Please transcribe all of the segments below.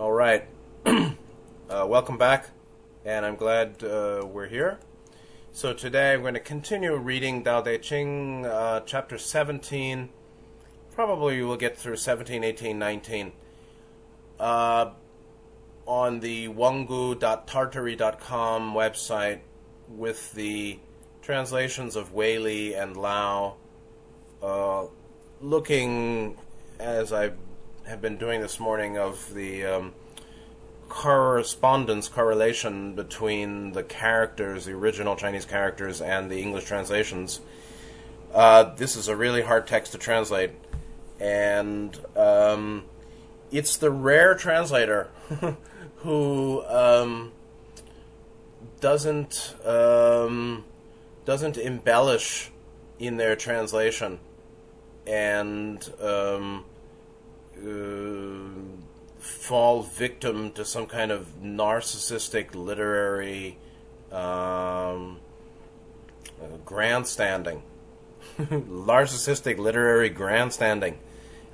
All right. uh, welcome back, and I'm glad uh, we're here. So today I'm going to continue reading Dao De Ching, uh, chapter 17. Probably we'll get through 17, 18, 19. Uh, on the wengu.tartarie.com website with the translations of Li and Lau, uh, looking as I have been doing this morning of the um, correspondence, correlation between the characters, the original Chinese characters, and the English translations. Uh, this is a really hard text to translate, and um, it's the rare translator who um, doesn't um, doesn't embellish in their translation and um, uh, fall victim to some kind of narcissistic literary um, uh, grandstanding, narcissistic literary grandstanding.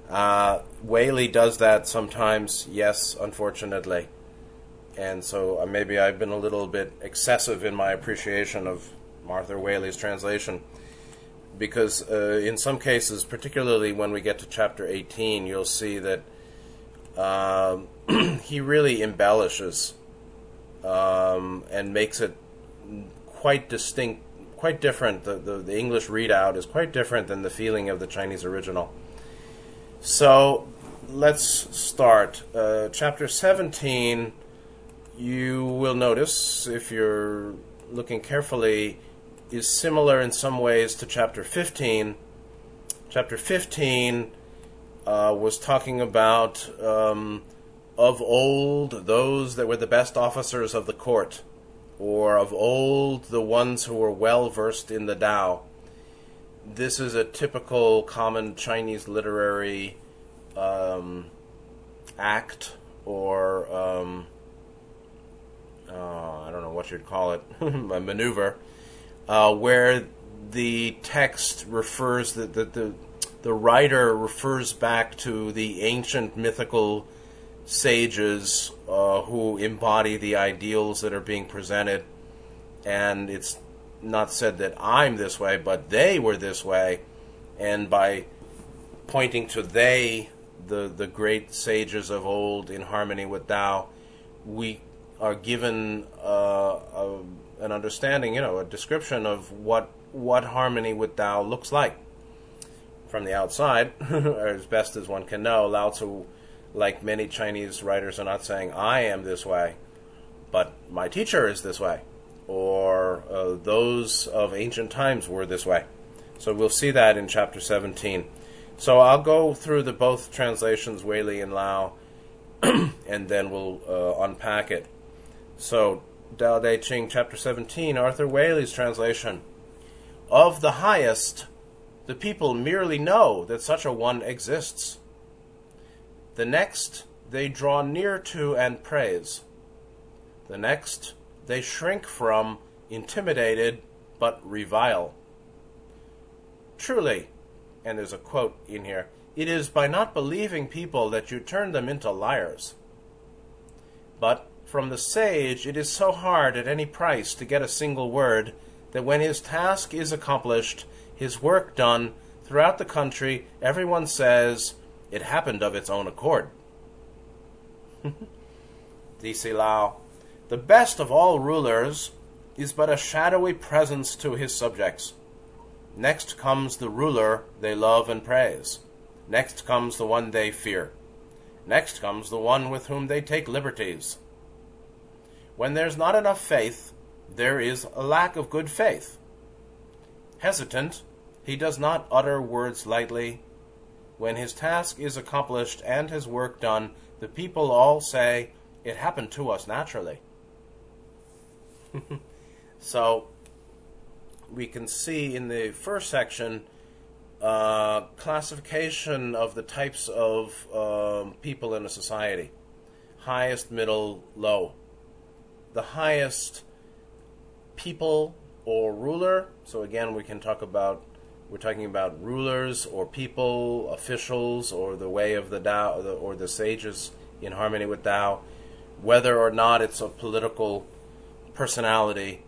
Uh, Li does that sometimes, yes, unfortunately. And so uh, maybe I've been a little bit excessive in my appreciation of Arthur Waley's translation. Because uh, in some cases, particularly when we get to chapter 18, you'll see that um, he really embellishes um, and makes it quite distinct, quite different. The, the, the English readout is quite different than the feeling of the Chinese original. So let's start. Uh, chapter 17, you will notice, if you're looking carefully, is similar in some ways to chapter 15. Chapter 15 uh, was talking about um, of old those that were the best officers of the court, or of old the ones who were well versed in the Tao. This is a typical common Chinese literary um, act or um, uh, I don't know what you'd call it, a maneuver, uh, where the text refers that the, the the writer refers back to the ancient mythical sages uh, who embody the ideals that are being presented, and it's not said that I'm this way, but they were this way, and by pointing to they, the the great sages of old, in harmony with Tao, we are given uh, a, an understanding, you know, a description of what what harmony with Tao looks like from the outside, or as best as one can know, Lau Tzu, like many Chinese writers, are not saying, I am this way, but my teacher is this way, or uh, those of ancient times were this way. So we'll see that in chapter 17. So I'll go through the both translations, Li and Lao, and then we'll uh, unpack it. So, Dao De Ching, chapter 17, Arthur Li's translation. Of the highest, the people merely know that such a one exists. The next they draw near to and praise. The next they shrink from, intimidated, but revile. Truly, and there's a quote in here, it is by not believing people that you turn them into liars. But from the sage it is so hard at any price to get a single word that when his task is accomplished, his work done throughout the country, everyone says it happened of its own accord. D.C. The best of all rulers is but a shadowy presence to his subjects. Next comes the ruler they love and praise. Next comes the one they fear. Next comes the one with whom they take liberties. When there's not enough faith, there is a lack of good faith. Hesitant, he does not utter words lightly. When his task is accomplished and his work done, the people all say, It happened to us naturally. so, we can see in the first section uh, classification of the types of um, people in a society highest, middle, low. The highest people or ruler. So again, we can talk about we're talking about rulers or people, officials, or the way of the Tao, or the sages in harmony with Tao, whether or not it's a political personality,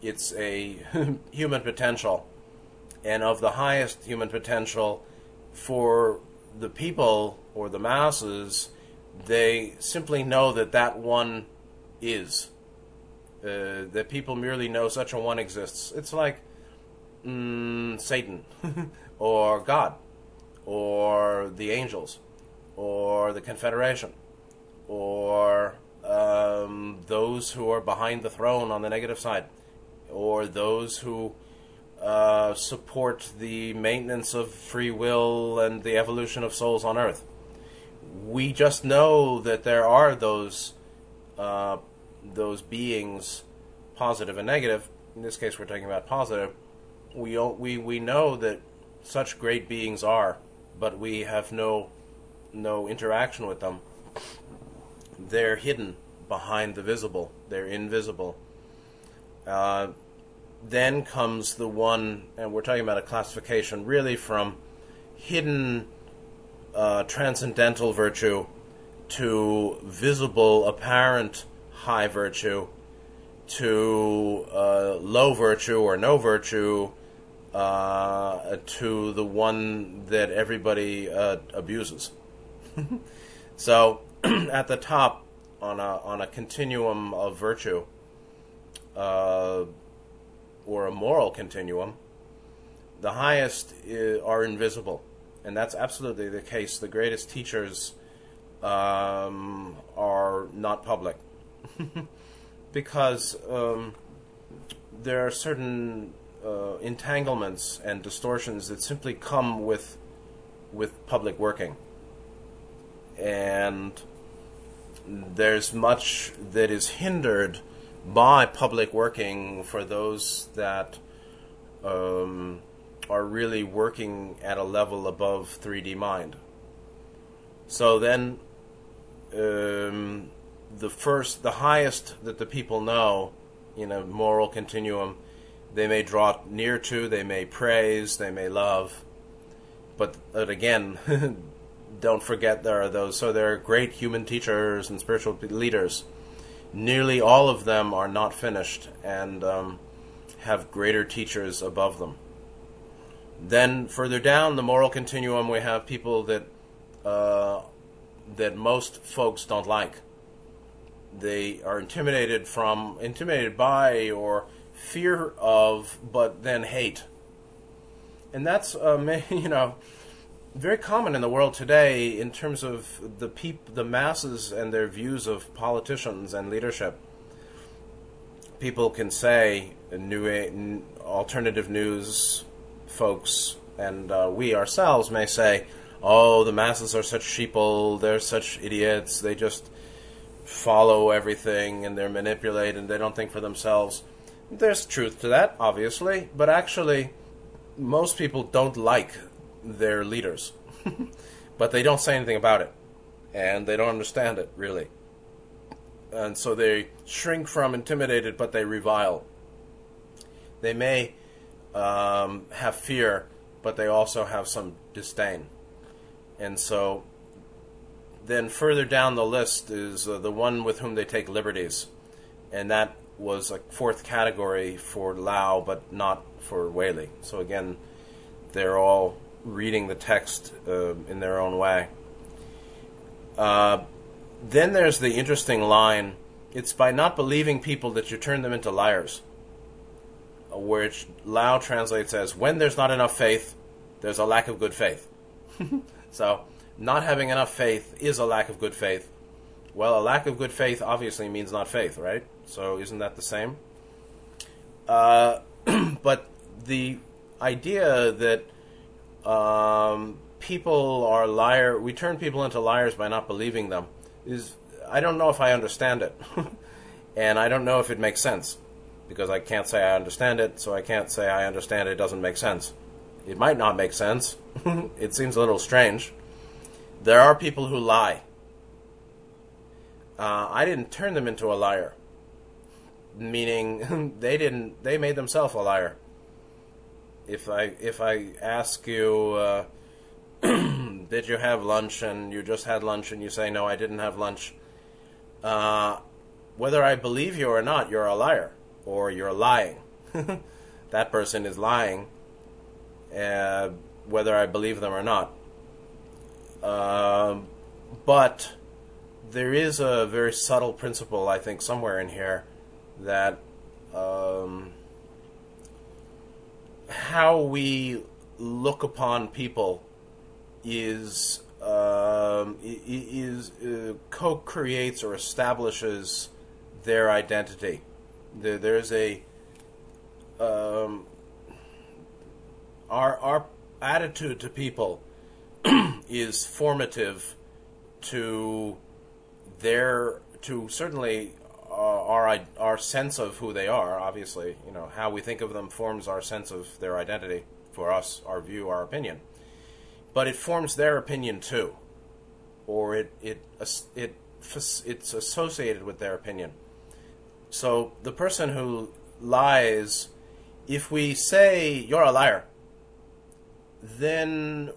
it's a human potential, and of the highest human potential for the people or the masses, they simply know that that one is. Uh, that people merely know such a one exists. It's like mm, Satan, or God, or the angels, or the Confederation, or um, those who are behind the throne on the negative side, or those who uh, support the maintenance of free will and the evolution of souls on Earth. We just know that there are those uh, those beings, positive and negative. In this case, we're talking about positive. We we we know that such great beings are, but we have no no interaction with them. They're hidden behind the visible. They're invisible. Uh, then comes the one, and we're talking about a classification really from hidden uh, transcendental virtue to visible, apparent high virtue to uh, low virtue or no virtue uh, to the one that everybody uh, abuses. so, at the top on a on a continuum of virtue, uh, or a moral continuum, the highest are invisible. And that's absolutely the case. The greatest teachers um, are not public. because um, there are certain uh, entanglements and distortions that simply come with with public working. And there's much that is hindered by public working for those that um, are really working at a level above 3D mind. So then, um, the first, the highest that the people know in a moral continuum, they may draw near to, they may praise, they may love, but, but again, don't forget there are those. So there are great human teachers and spiritual leaders nearly all of them are not finished and um, have greater teachers above them. Then further down the moral continuum, we have people that uh, that most folks don't like. They are intimidated from, intimidated by, or fear of, but then hate. And that's, uh, you know, very common in the world today in terms of the peop- the masses and their views of politicians and leadership. People can say new alternative news folks and uh, we ourselves may say, "Oh, the masses are such sheeple. They're such idiots. They just follow everything and they're manipulated and they don't think for themselves." There's truth to that, obviously, but actually, most people don't like their leaders, but they don't say anything about it, and they don't understand it really, and so they shrink from intimidated, but they revile. They may um, have fear, but they also have some disdain, and so then further down the list is uh, the one with whom they take liberties, and that was a fourth category for Lau, but not for Waley. So again, they're all reading the text uh, in their own way. Uh, then there's the interesting line it's by not believing people that you turn them into liars, which Lau translates as when there's not enough faith, there's a lack of good faith. so, not having enough faith is a lack of good faith. Well, a lack of good faith obviously means not faith, right? So, isn't that the same? Uh, but the idea that um, people are liar. We turn people into liars by not believing them. Is I don't know if I understand it, and I don't know if it makes sense because I can't say I understand it, so I can't say I understand it doesn't make sense. It might not make sense. it seems a little strange. There are people who lie. Uh, I didn't turn them into a liar, meaning they didn't. They made themselves a liar if I if I ask you, uh, did you have lunch? And you just had lunch, and you say, no, I didn't have lunch. Uh, whether I believe you or not, you're a liar, or you're lying. that person is lying, uh, whether I believe them or not. Uh, but there is a very subtle principle, I think, somewhere in here that um, how we look upon people is um, is uh, co-creates or establishes their identity. There, there's a um, our our attitude to people is formative to their to certainly uh, our our sense of who they are. Obviously, you know how we think of them forms our sense of their identity for us, our view, our opinion. But it forms their opinion too, or it it it it's associated with their opinion. So the person who lies, if we say you're a liar, then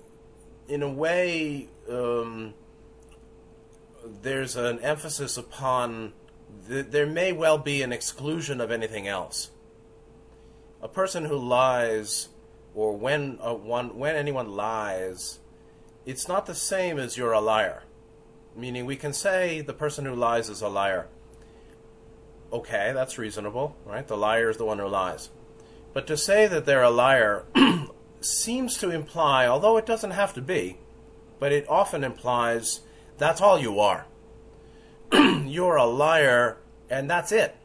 in a way um, there's an emphasis upon th- there may well be an exclusion of anything else. A person who lies, or when uh, one when anyone lies, it's not the same as you're a liar. Meaning, we can say the person who lies is a liar. Okay, that's reasonable, right? The liar is the one who lies. But to say that they're a liar seems to imply, although it doesn't have to be, but it often implies that's all you are. You're a liar, and that's it.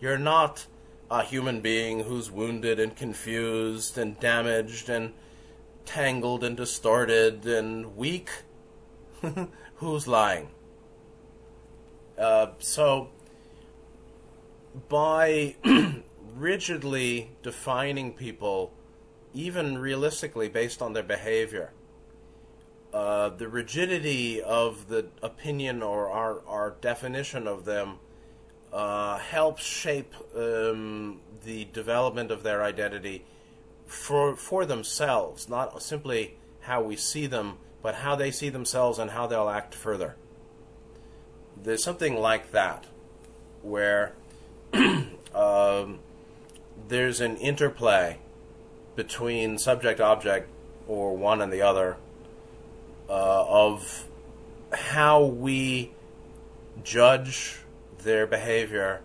You're not a human being who's wounded and confused and damaged and tangled and distorted and weak. who's lying? Uh, so, by rigidly defining people, even realistically based on their behavior, uh, the rigidity of the opinion or our, our definition of them uh, helps shape um, the development of their identity for for themselves, not simply how we see them, but how they see themselves and how they'll act further. There's something like that, where um, there's an interplay between subject object or one and the other uh, of how we judge their behavior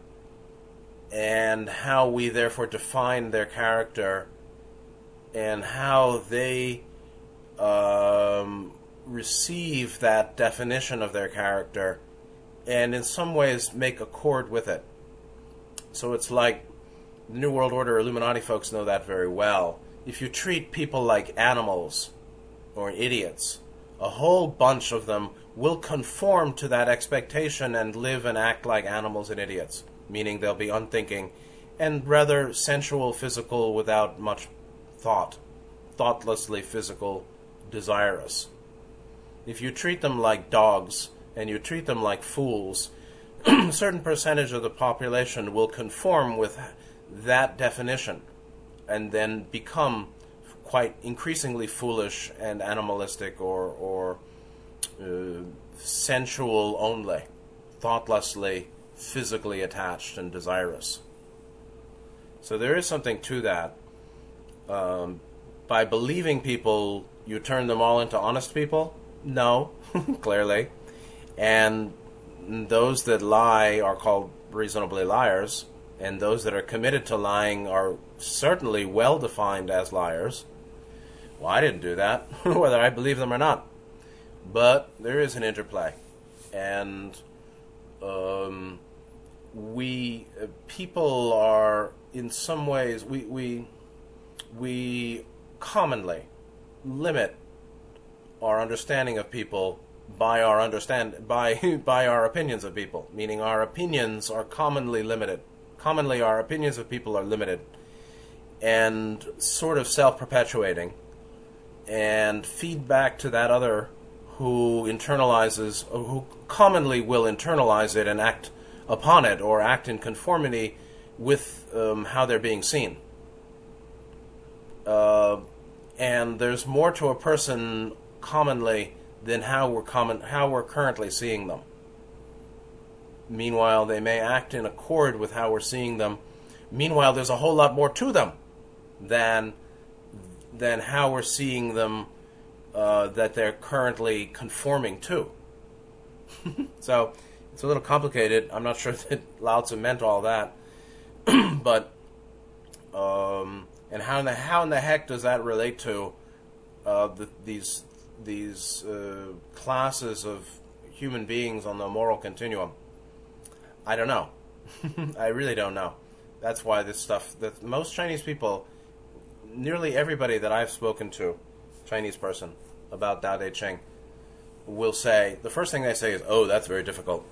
and how we therefore define their character and how they um, receive that definition of their character and in some ways make accord with it. So it's like the New World Order Illuminati folks know that very well. If you treat people like animals or idiots, a whole bunch of them will conform to that expectation and live and act like animals and idiots, meaning they'll be unthinking and rather sensual, physical, without much thought, thoughtlessly physical, desirous. If you treat them like dogs and you treat them like fools, a certain percentage of the population will conform with that definition and then become quite increasingly foolish and animalistic or, or uh, sensual only, thoughtlessly, physically attached and desirous. So there is something to that. Um, by believing people, you turn them all into honest people? No, clearly. And those that lie are called reasonably liars, and those that are committed to lying are certainly well defined as liars. Well, I didn't do that, whether I believe them or not. But there is an interplay, and um, we uh, people are in some ways we we we commonly limit our understanding of people by our understand by by our opinions of people meaning our opinions are commonly limited commonly our opinions of people are limited and sort of self-perpetuating and feed back to that other who internalizes, who commonly will internalize it and act upon it or act in conformity with um, how they're being seen. Uh, and there's more to a person commonly than how we're common how we're currently seeing them. Meanwhile, they may act in accord with how we're seeing them. Meanwhile, there's a whole lot more to them than than how we're seeing them uh, that they're currently conforming to. so it's a little complicated. I'm not sure that Lao Tzu meant all that, but um, and how in the how in the heck does that relate to uh, the, these these uh, classes of human beings on the moral continuum? I don't know. I really don't know. That's why this stuff. That most Chinese people, nearly everybody that I've spoken to, Chinese person about Tao Te Ching, will say the first thing they say is, "Oh, that's very difficult,"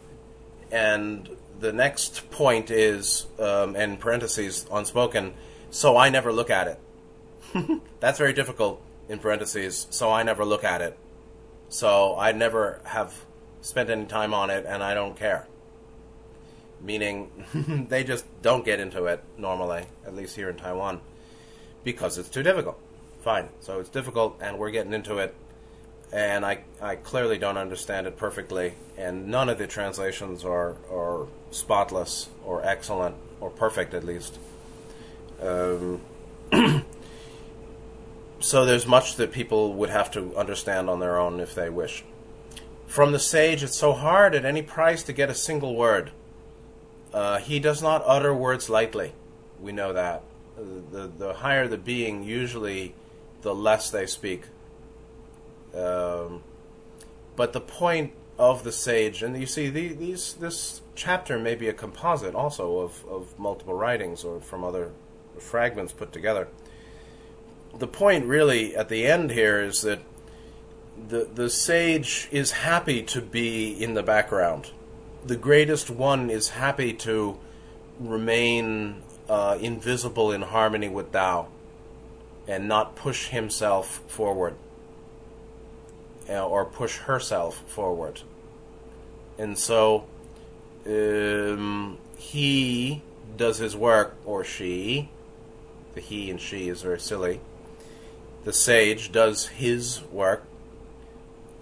and the next point is, um, in parentheses, unspoken. So I never look at it. that's very difficult in parentheses. So I never look at it. So I never have spent any time on it, and I don't care meaning they just don't get into it normally, at least here in Taiwan, because it's too difficult. Fine, so it's difficult, and we're getting into it, and I, I clearly don't understand it perfectly, and none of the translations are, are spotless or excellent or perfect, at least. Um, so there's much that people would have to understand on their own if they wish. From the sage, it's so hard at any price to get a single word. Uh, he does not utter words lightly. We know that. The, the higher the being, usually the less they speak. Um, but the point of the sage, and you see, the, these this chapter may be a composite also of, of multiple writings or from other fragments put together. The point, really, at the end here is that the the sage is happy to be in the background the greatest one is happy to remain uh, invisible in harmony with Tao and not push himself forward uh, or push herself forward. And so um, he does his work, or she, the he and she is very silly. The sage does his work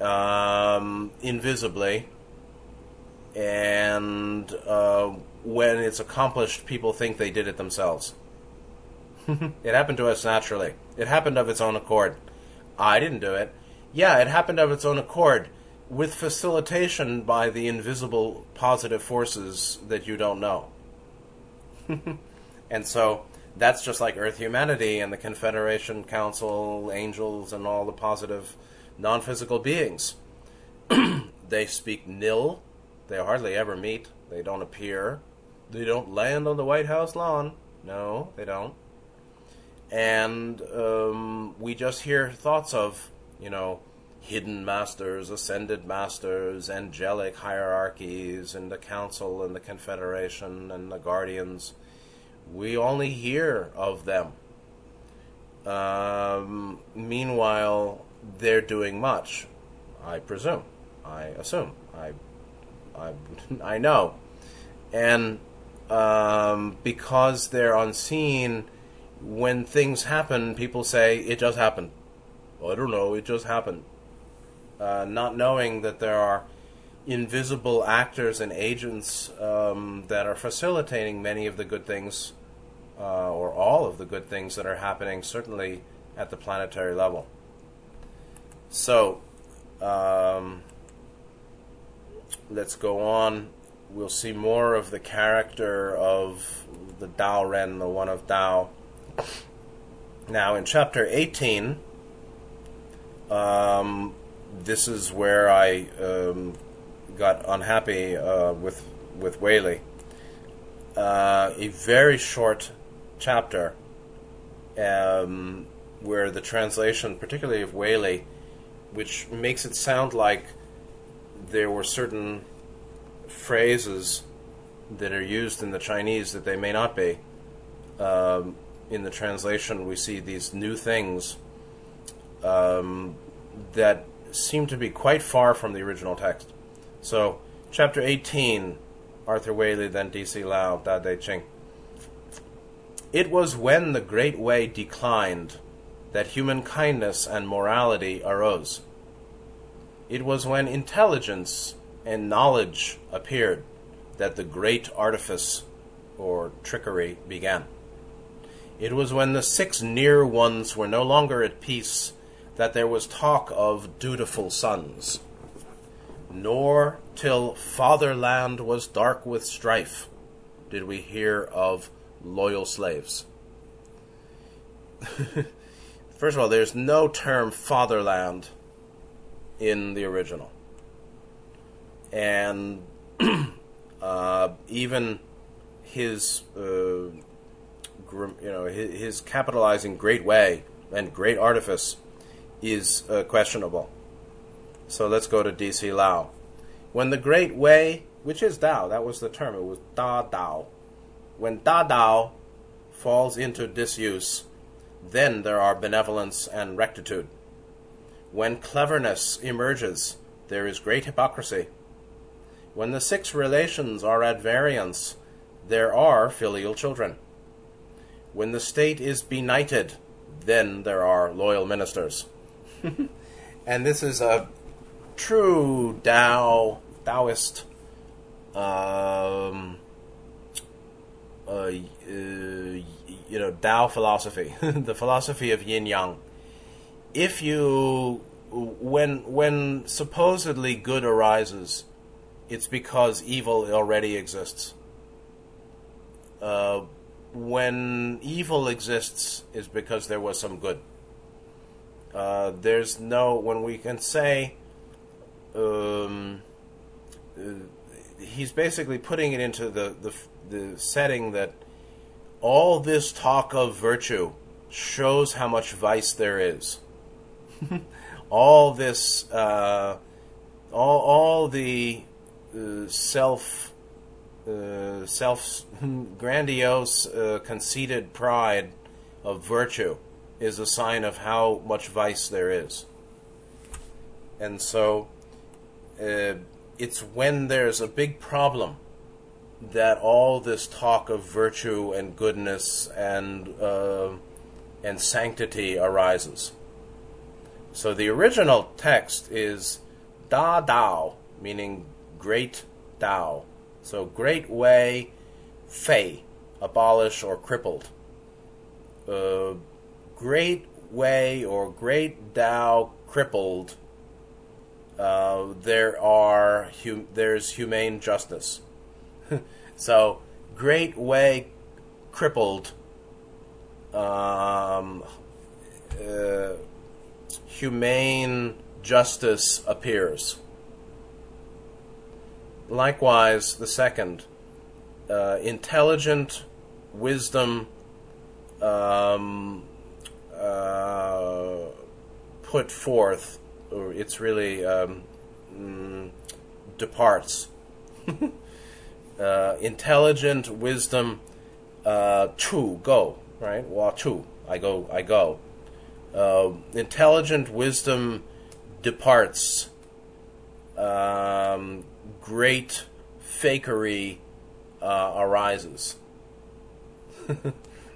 um, invisibly and uh, when it's accomplished, people think they did it themselves. it happened to us naturally. It happened of its own accord. I didn't do it. Yeah, it happened of its own accord, with facilitation by the invisible positive forces that you don't know. and so that's just like Earth humanity and the Confederation Council, angels, and all the positive non physical beings. they speak nil they hardly ever meet. They don't appear. They don't land on the White House lawn. No, they don't. And um, we just hear thoughts of, you know, hidden masters, ascended masters, angelic hierarchies, and the council and the confederation and the guardians. We only hear of them. Um, meanwhile, they're doing much, I presume. I assume. I I, I know. And um, because they're unseen, when things happen, people say, it just happened. I don't know, it just happened. Uh, not knowing that there are invisible actors and agents um, that are facilitating many of the good things, uh, or all of the good things that are happening, certainly at the planetary level. So, um, let's go on. We'll see more of the character of the Dao Ren, the one of Dao. Now, in chapter 18, um, this is where I um, got unhappy uh, with with Waley. Uh, a very short chapter um, where the translation, particularly of Waley, which makes it sound like there were certain phrases that are used in the Chinese that they may not be. Um, in the translation, we see these new things um, that seem to be quite far from the original text. So, chapter 18, Arthur Waley, then D.C. Lau, Da De Ching. It was when the Great Way declined that human kindness and morality arose. It was when intelligence and knowledge appeared that the great artifice or trickery began. It was when the six near ones were no longer at peace that there was talk of dutiful sons. Nor till fatherland was dark with strife did we hear of loyal slaves. First of all, there's no term fatherland in the original. And uh, even his, uh, you know, his, his, capitalizing great way and great artifice is uh, questionable. So let's go to D.C. Lau. When the great way, which is Dao, that was the term, it was Da Dao. When Da Dao falls into disuse, then there are benevolence and rectitude. When cleverness emerges, there is great hypocrisy. When the six relations are at variance, there are filial children. When the state is benighted, then there are loyal ministers. and this is a true Tao, Taoist um, uh, uh, you know, Tao philosophy, the philosophy of yin yang. If you, when when supposedly good arises, it's because evil already exists. Uh, when evil exists, is because there was some good. Uh, there's no when we can say. Um, uh, he's basically putting it into the, the the setting that all this talk of virtue shows how much vice there is. all this, uh, all, all the uh, self, uh, self grandiose, uh, conceited pride of virtue is a sign of how much vice there is. And so, uh, it's when there's a big problem that all this talk of virtue and goodness and uh, and sanctity arises. So the original text is Da Dao, meaning great Dao. So great way, Fei, abolish or crippled. Uh, great way or great Dao crippled. Uh, there are hum- there's humane justice. so, great way crippled um, uh, humane justice appears. Likewise, the second, uh, intelligent wisdom um, uh, put forth, or it's really um, mm, departs. uh, intelligent wisdom uh, to go right wa tu I go I go uh, intelligent wisdom departs. Um, great fakery uh, arises.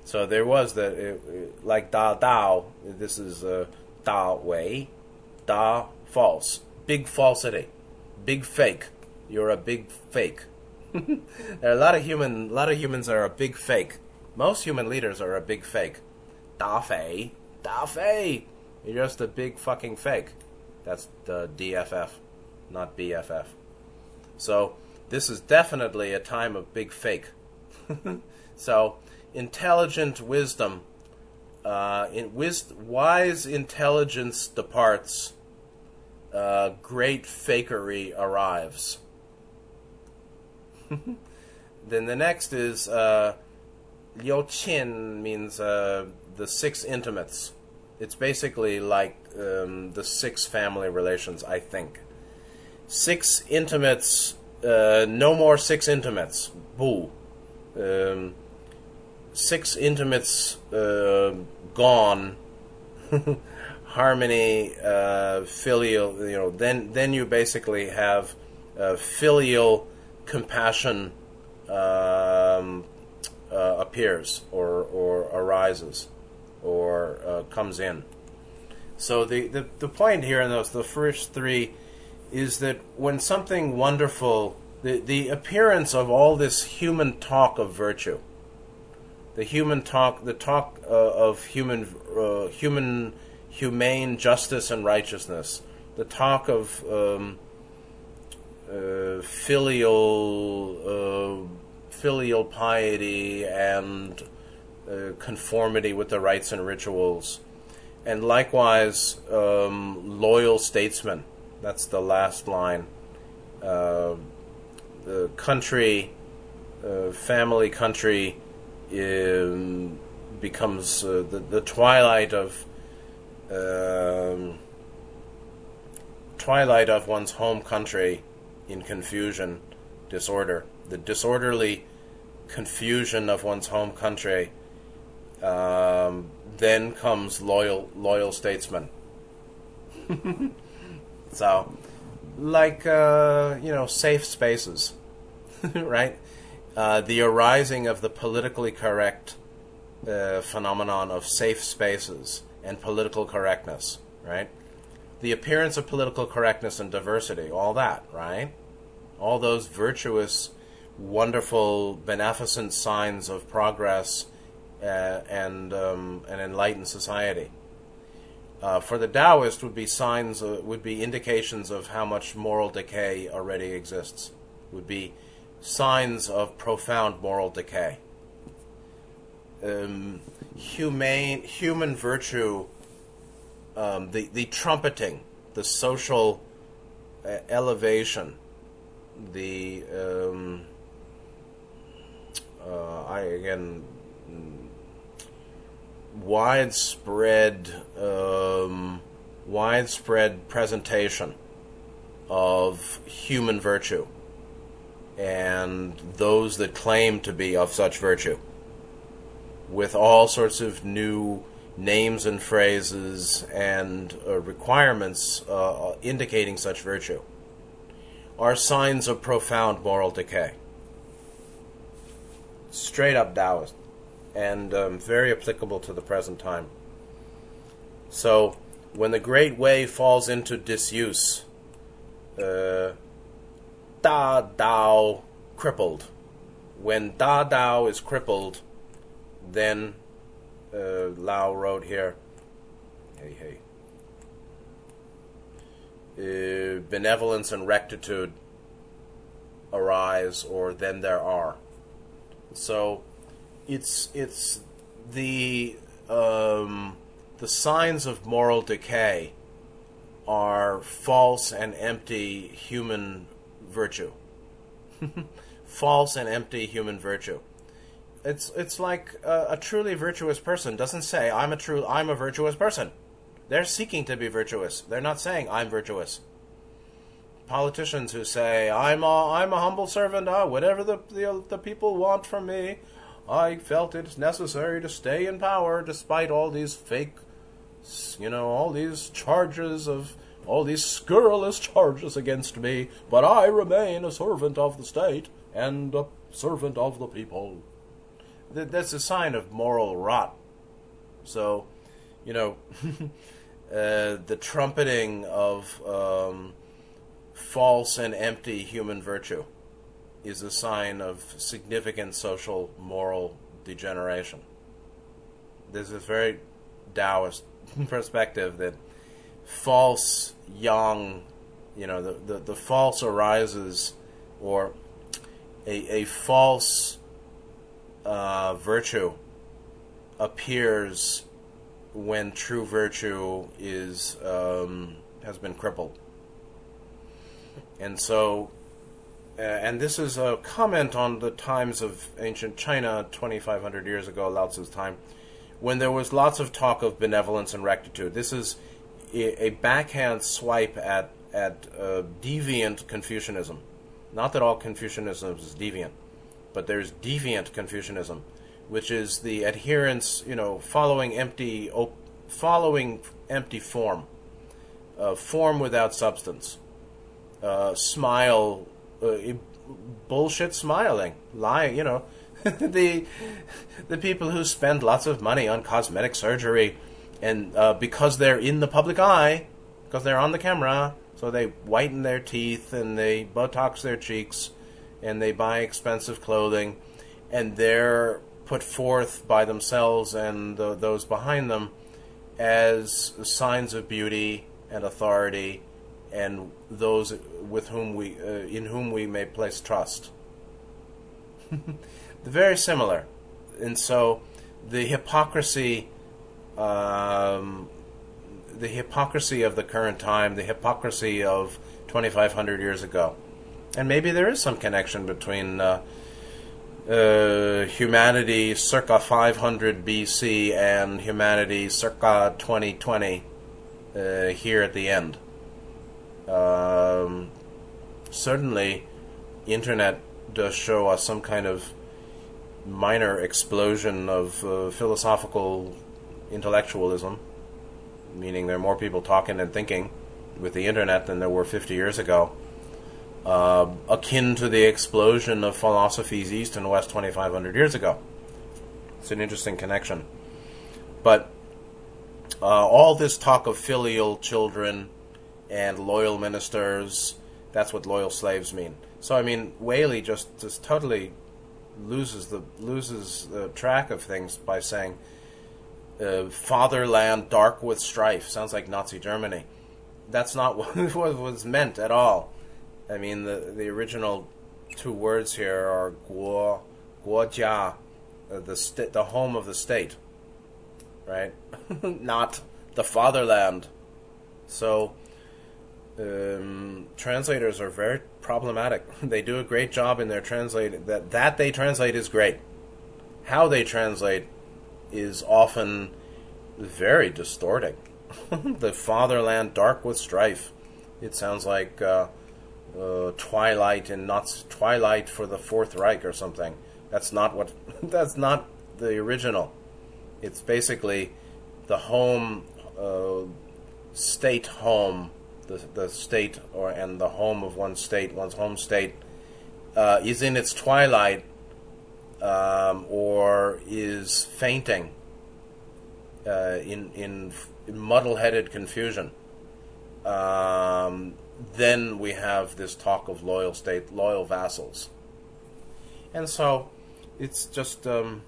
So there was that like Da Dao this is uh, Da Wei. Da false. Big falsity. Big fake. You're a big fake. There are a lot of human, a lot of humans are a big fake. Most human leaders are a big fake. Da Fei, Fei, you're just a big fucking fake. That's the DFF, not BFF. So this is definitely a time of big fake. so intelligent wisdom, uh, in wis- wise intelligence departs. Uh, great fakery arrives. then the next is uh, Liu Qin means uh, the six intimates. It's basically like um, the six family relations, I think. Six intimates, uh, no more six intimates. Boo. Um, six intimates uh, gone. Harmony, uh, filial. You know, then then you basically have uh, filial compassion um, uh, appears or, or arises or uh, comes in. So the, the, the point here in those the first three is that when something wonderful, the, the appearance of all this human talk of virtue, the human talk, the talk uh, of human, uh, human, humane justice and righteousness, the talk of um, uh, filial, uh, filial piety and uh, conformity with the rites and rituals, and likewise um, loyal statesmen. That's the last line. Uh, the country, uh, family country, um, becomes uh, the, the twilight of um, twilight of one's home country in confusion, disorder. The disorderly confusion of one's home country. Um, then comes loyal loyal statesmen. so, like uh, you know, safe spaces, right? Uh, the arising of the politically correct uh, phenomenon of safe spaces and political correctness, right? The appearance of political correctness and diversity, all that, right? All those virtuous, wonderful, beneficent signs of progress uh, and um, an enlightened society. Uh, for the Taoist, would be signs, uh, would be indications of how much moral decay already exists. Would be signs of profound moral decay. Um, humane, human virtue, um, the, the trumpeting, the social uh, elevation, the um, uh, I again widespread um, widespread presentation of human virtue and those that claim to be of such virtue, with all sorts of new names and phrases and uh, requirements uh, indicating such virtue, are signs of profound moral decay. Straight up Taoist, and um, very applicable to the present time. So, when the great way falls into disuse, uh, Da Dao crippled. When Da Dao is crippled, then uh, Lau wrote here, hey, hey, uh, benevolence and rectitude arise, or then there are. So, it's it's the um, the signs of moral decay are false and empty human virtue. False and empty human virtue. It's it's like a, a, truly virtuous person doesn't say I'm a true I'm a virtuous person. They're seeking to be virtuous. They're not saying I'm virtuous. Politicians who say I'm a I'm a humble servant, ah, whatever the, the the people want from me, I felt it necessary to stay in power despite all these fake, you know, all these charges of all these scurrilous charges against me, but I remain a servant of the state and a servant of the people. That's a sign of moral rot. So, you know, uh, the trumpeting of um, false and empty human virtue is a sign of significant social moral degeneration. There's a very Taoist perspective that false young, you know, the, the, the false arises or a, a false uh, virtue appears when true virtue is um, has been crippled. And so, and this is a comment on the times of ancient China, 2,500 years ago, Lao Tzu's time, when there was lots of talk of benevolence and rectitude. This is a backhand swipe at at uh, deviant Confucianism. Not that all Confucianism is deviant, but there's deviant Confucianism, which is the adherence, you know, following empty, op- following empty form, uh, form without substance, uh, smile, uh, bullshit smiling, lying, you know, the the people who spend lots of money on cosmetic surgery and uh, because they're in the public eye, because they're on the camera, So they whiten their teeth and they Botox their cheeks and they buy expensive clothing and they're put forth by themselves and the, those behind them as signs of beauty and authority and those with whom we uh, in whom we may place trust. Very similar, and so the hypocrisy, um, the hypocrisy of the current time, the hypocrisy of 2,500 years ago, and maybe there is some connection between. Uh, uh, humanity circa 500 BC and humanity circa 2020 uh, here at the end. Um, certainly, internet does show us some kind of minor explosion of uh, philosophical intellectualism, meaning there are more people talking and thinking with the internet than there were 50 years ago uh, akin to the explosion of philosophies east and west 2,500 years ago. It's an interesting connection. But uh, all this talk of filial children and loyal ministers, that's what loyal slaves mean. So, I mean, Waley just, just totally loses the loses the track of things by saying uh, fatherland dark with strife sounds like Nazi Germany. That's not what was meant at all. I mean, the the original two words here are guo, guojia, uh, the st- the home of the state, right? Not the fatherland. So, um, translators are very problematic. they do a great job in their translate. That that they translate is great. How they translate is often very distorting. the fatherland dark with strife. It sounds like. Uh, uh, Twilight and not Twilight for the Fourth Reich or something. That's not what. That's not the original. It's basically the home, uh, state home, the the state or and the home of one state, one's home state, uh, is in its twilight, um, or is fainting uh, in in, muddle-headed confusion. Um, then we have this talk of loyal state, loyal vassals. And so it's just um,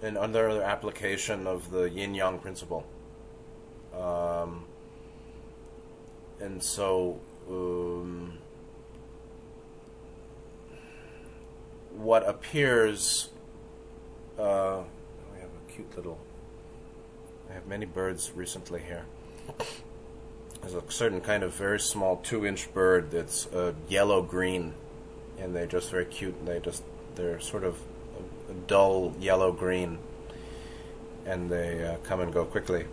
another application of the yin yang principle. Um, and so um, what appears. Uh, we have a cute little. I have many birds recently here. There's a certain kind of very small two-inch bird that's uh, yellow-green, and they're just very cute. And they just they're sort of dull yellow-green, and they uh, come and go quickly.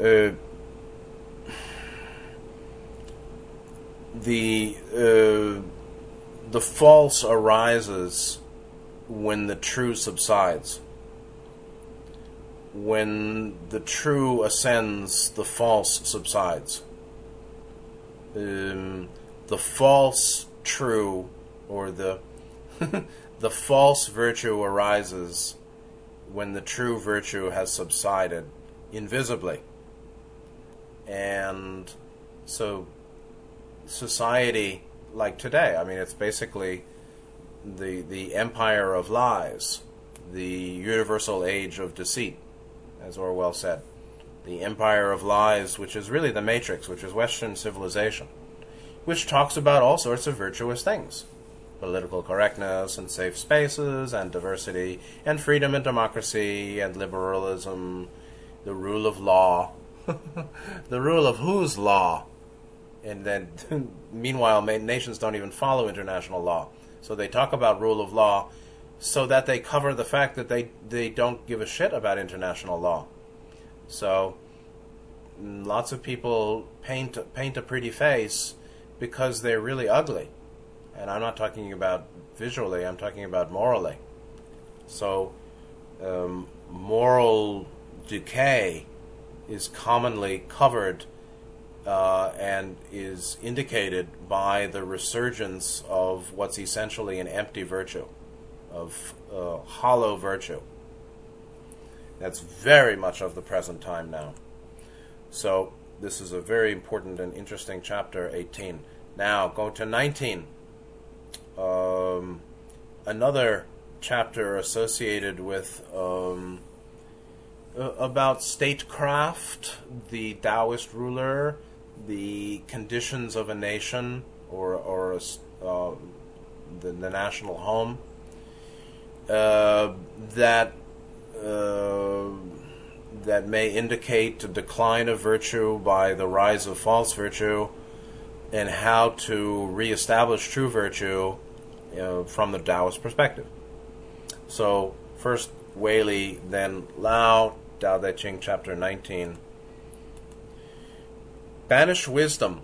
Uh, the uh, the false arises when the true subsides when the true ascends, the false subsides. Um, the false true, or the the false virtue arises when the true virtue has subsided invisibly. And so society like today, I mean it's basically the the empire of lies, the universal age of deceit as Orwell said. The empire of lies, which is really the matrix, which is Western civilization, which talks about all sorts of virtuous things political correctness and safe spaces and diversity and freedom and democracy and liberalism, the rule of law. the rule of whose law? And then, meanwhile, nations don't even follow international law. So they talk about rule of law so that they cover the fact that they, they don't give a shit about international law. So lots of people paint paint a pretty face because they're really ugly. And I'm not talking about visually, I'm talking about morally. So um, moral decay is commonly covered uh, and is indicated by the resurgence of what's essentially an empty virtue of uh, hollow virtue. That's very much of the present time now. So this is a very important and interesting chapter 18. Now, go to 19. Um, another chapter associated with um, about statecraft, the Taoist ruler, the conditions of a nation or or a, uh, the, the national home. Uh, that uh, that may indicate a decline of virtue by the rise of false virtue, and how to reestablish true virtue you from the Taoist perspective. So, first Li, then Lau, Tao Te Ching, chapter 19. Banish wisdom,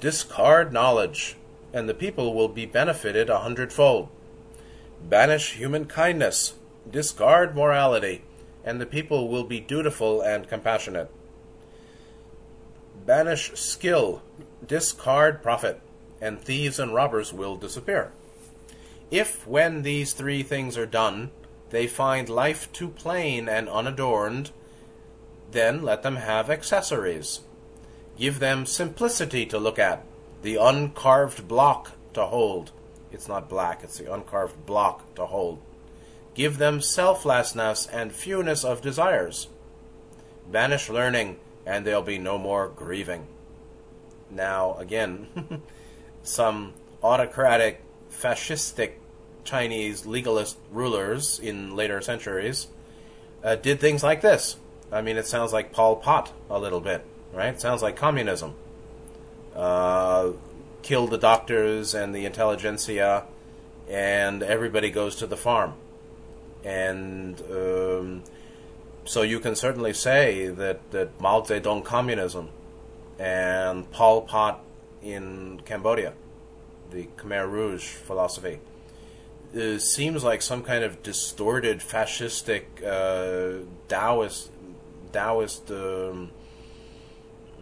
discard knowledge, and the people will be benefited a hundredfold. Banish human kindness, discard morality, and the people will be dutiful and compassionate. Banish skill, discard profit, and thieves and robbers will disappear. If, when these three things are done, they find life too plain and unadorned, then let them have accessories. Give them simplicity to look at, the uncarved block to hold. It's not black, it's the uncarved block to hold. Give them selflessness and fewness of desires. Banish learning, and there'll be no more grieving. Now, again, some autocratic, fascistic Chinese legalist rulers in later centuries uh, did things like this. I mean, it sounds like Pol Pot a little bit, right? It sounds like communism. Uh, kill the doctors and the intelligentsia, and everybody goes to the farm. And um, so you can certainly say that, that Mao Zedong communism and Pol Pot in Cambodia, the Khmer Rouge philosophy, uh, seems like some kind of distorted fascistic uh, Taoist Taoist um,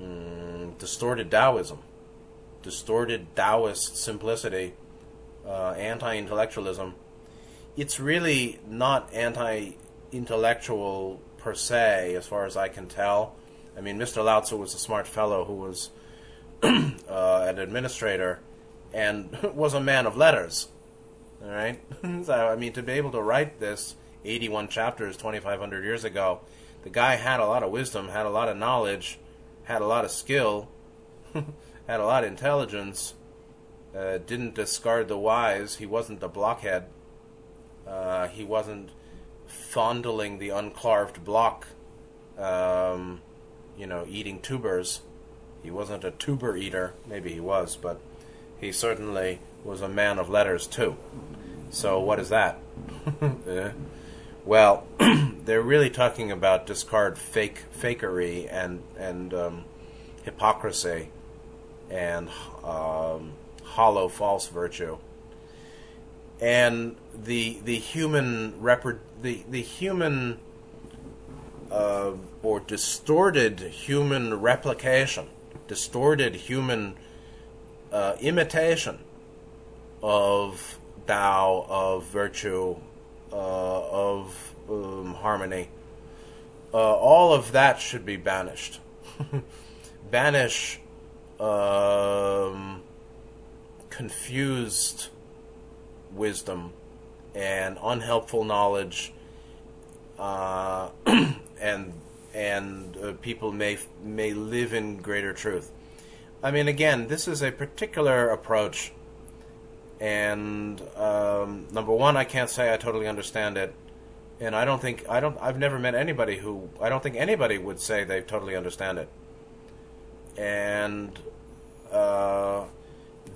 mm, distorted Taoism, distorted Taoist simplicity, uh, anti-intellectualism. It's really not anti-intellectual per se, as far as I can tell. I mean, Mr. Lao Tzu was a smart fellow who was uh, an administrator and was a man of letters. All right, so I mean, to be able to write this 81 chapters 2,500 years ago, the guy had a lot of wisdom, had a lot of knowledge, had a lot of skill, had a lot of intelligence. Uh, didn't discard the wise. He wasn't a blockhead. Uh, he wasn't fondling the uncarved block. Um, you know, eating tubers. He wasn't a tuber eater. Maybe he was, but he certainly was a man of letters too. So what is that? Well, they're really talking about discard fake fakery and and um, hypocrisy and um, hollow false virtue. And the the human repre- the the human uh, or distorted human replication, distorted human uh, imitation of Tao, of virtue, uh, of um, harmony. Uh, all of that should be banished. Banish um, confused wisdom and unhelpful knowledge, uh, and and uh, people may may live in greater truth. I mean, again, this is a particular approach, and um, number one, I can't say I totally understand it, and I don't think I don't I've never met anybody who I don't think anybody would say they totally understand it, and. Uh,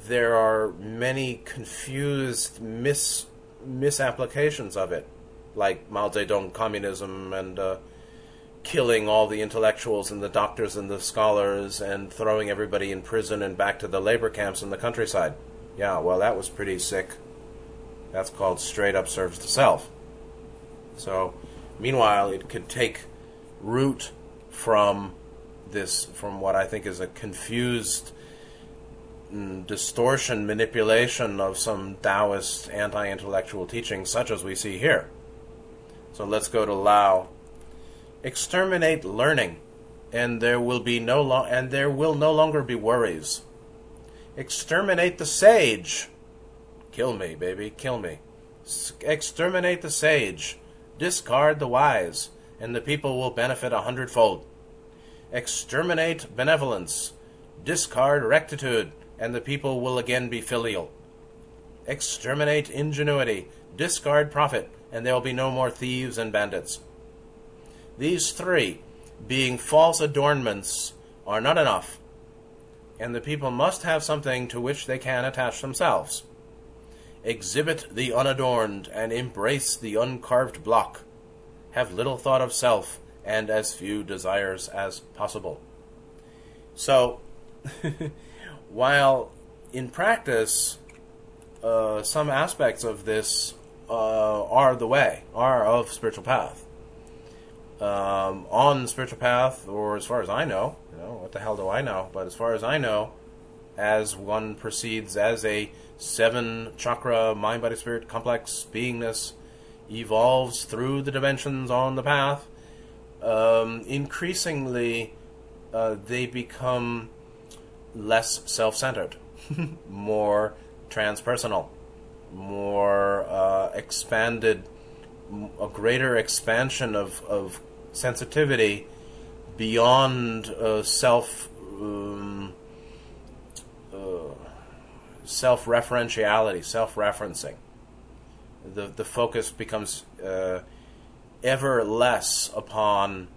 there are many confused mis misapplications of it, like Mao Zedong communism and uh, killing all the intellectuals and the doctors and the scholars and throwing everybody in prison and back to the labor camps in the countryside. Yeah, well, that was pretty sick. That's called straight up service to self. So, meanwhile, it could take root from this, from what I think is a confused mm, distortion, manipulation of some Taoist anti intellectual teaching, such as we see here. So let's go to Lau. Exterminate learning, and there will be no lo- and there will no longer be worries. Exterminate the sage. Kill me, baby, kill me. Exterminate the sage. Discard the wise, and the people will benefit a hundredfold. Exterminate benevolence. Discard rectitude, and the people will again be filial. Exterminate ingenuity. Discard profit, and there will be no more thieves and bandits. These three, being false adornments, are not enough, and the people must have something to which they can attach themselves. Exhibit the unadorned and embrace the uncarved block. Have little thought of self and as few desires as possible. So, while in practice, uh, some aspects of this uh, are the way, are of spiritual path. Um, on spiritual path, or as far as I know, what the hell do I know? But as far as I know, as one proceeds as a seven chakra mind body spirit complex beingness evolves through the dimensions on the path um, increasingly uh, they become less self-centered more transpersonal more uh, expanded a greater expansion of, of sensitivity beyond uh, self um, self-referentiality, self-referencing. The the focus becomes uh, ever less upon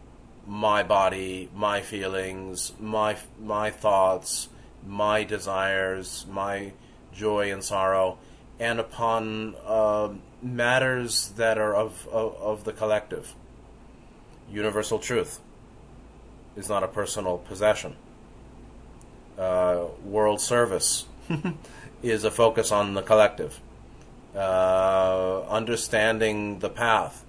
my body, my feelings, my my thoughts, my desires, my joy and sorrow, and upon uh, matters that are of, of of the collective. Universal truth is not a personal possession. Uh, world service is a focus on the collective, uh, understanding the path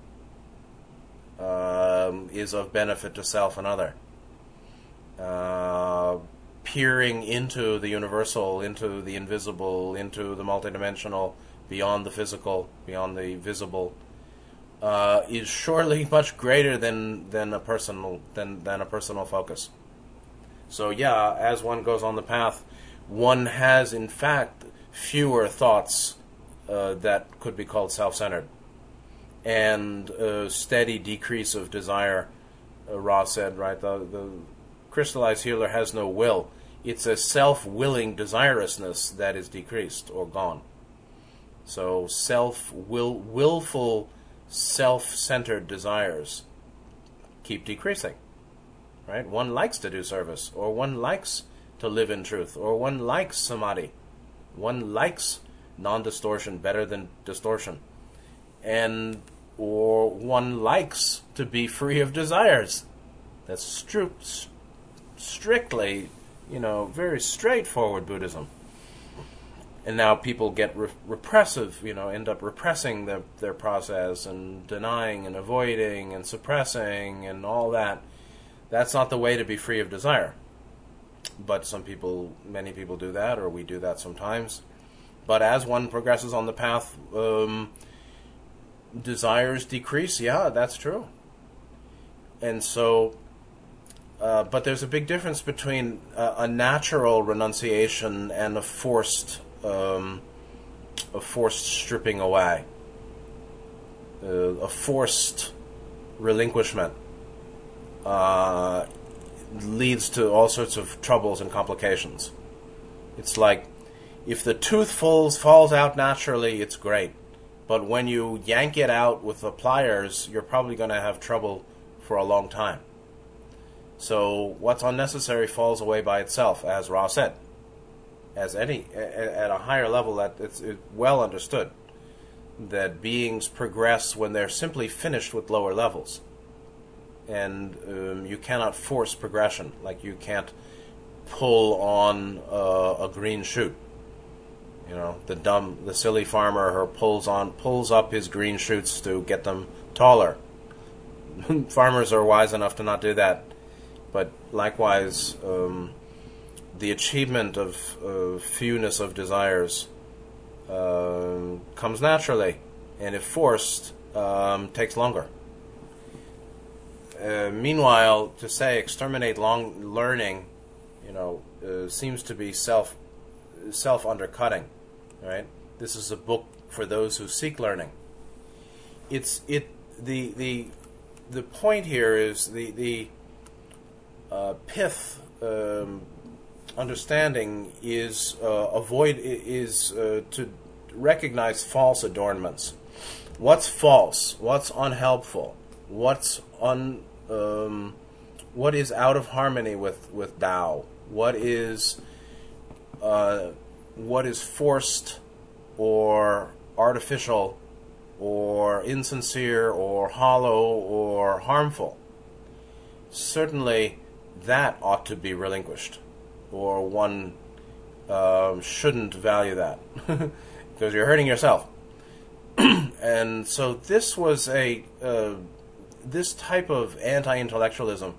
um, is of benefit to self and other. Uh, peering into the universal, into the invisible, into the multidimensional, beyond the physical, beyond the visible, uh, is surely much greater than than a personal than than a personal focus. So yeah, as one goes on the path, one has in fact fewer thoughts uh, that could be called self-centered, and a steady decrease of desire. Uh, Ra said, right? The, the crystallized healer has no will. It's a self-willing desirousness that is decreased or gone. So self will willful self-centered desires keep decreasing. Right? One likes to do service, or one likes to live in truth, or one likes samadhi. One likes non distortion better than distortion. And or one likes to be free of desires. That's stru- strictly, you know, very straightforward Buddhism. And now people get re- repressive, you know, end up repressing their, their process and denying and avoiding and suppressing and all that. That's not the way to be free of desire but some people, many people do that, or we do that sometimes. But as one progresses on the path, um, desires decrease. Yeah, that's true. And so, uh, but there's a big difference between a, a natural renunciation and a forced, um, a forced stripping away, uh, a forced relinquishment. Uh, leads to all sorts of troubles and complications. It's like if the tooth falls falls out naturally, it's great, but when you yank it out with the pliers, you're probably going to have trouble for a long time. So what's unnecessary falls away by itself, as Ra said. As any at a higher level, that it's, well understood that beings progress when they're simply finished with lower levels and um, you cannot force progression. Like you can't pull on uh, a green shoot. You know, the dumb, the silly farmer who pulls on, pulls up his green shoots to get them taller. Farmers are wise enough to not do that, but likewise, um, the achievement of fewness of desires uh, comes naturally, and if forced, um, takes longer uh, meanwhile, to say exterminate long learning, you know, uh, seems to be self self undercutting, right? This is a book for those who seek learning. It's it the the the point here is the the uh, pith um, understanding is uh, avoid is uh, to recognize false adornments. What's false? What's unhelpful? What's un um, what is out of harmony with with Tao? What is uh, what is forced or artificial or insincere or hollow or harmful? Certainly, that ought to be relinquished, or one um, shouldn't value that because you're hurting yourself. and so this was a uh, this type of anti-intellectualism,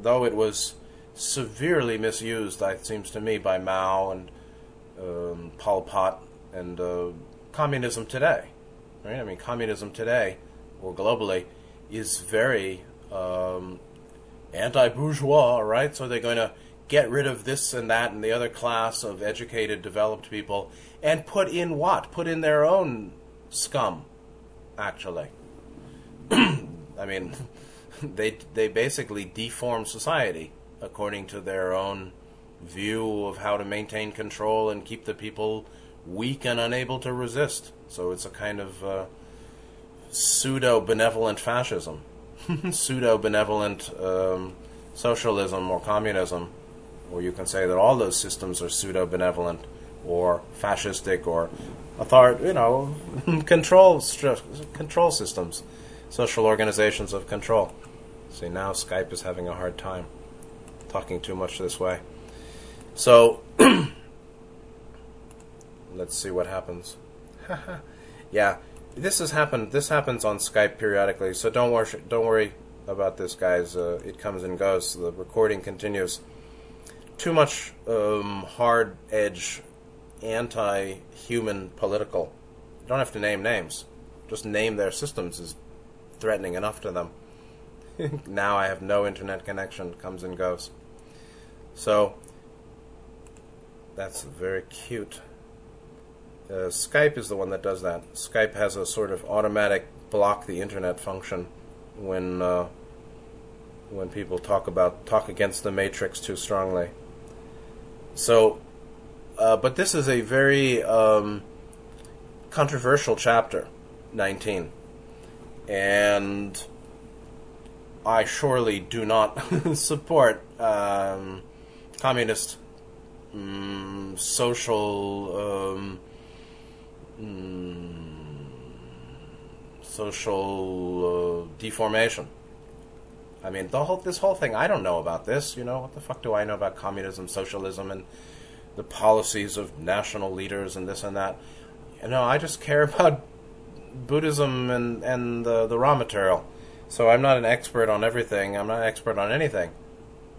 though it was severely misused, it seems to me, by Mao and um, Pol Pot and uh, communism today. Right? I mean, communism today, or globally, is very um, anti-bourgeois, right? So they're going to get rid of this and that and the other class of educated, developed people, and put in what? Put in their own scum, actually. I mean, they they basically deform society according to their own view of how to maintain control and keep the people weak and unable to resist. So it's a kind of uh, pseudo benevolent fascism, pseudo benevolent um, socialism or communism, or you can say that all those systems are pseudo benevolent or fascistic or author, you know, control control systems social organizations of control. See, now Skype is having a hard time talking too much this way. So, let's see what happens. yeah, this has happened. This happens on Skype periodically, so don't worry. Don't worry about this, guys. Uh, it comes and goes. The recording continues. Too much um, hard edge, anti-human political. You don't have to name names. Just name their systems is threatening enough to them. now I have no internet connection, comes and goes. So, that's very cute. Uh, Skype is the one that does that. Skype has a sort of automatic block the internet function when uh, when people talk about talk against the matrix too strongly. So, uh, but this is a very um, controversial chapter, nineteen and I surely do not support um, communist um, social mm, social uh, deformation. I mean, the whole this whole thing. I don't know about this. You know, what the fuck do I know about communism, socialism, and the policies of national leaders and this and that? You know, I just care about Buddhism and and the the Ra material. So I'm not an expert on everything. I'm not an expert on anything.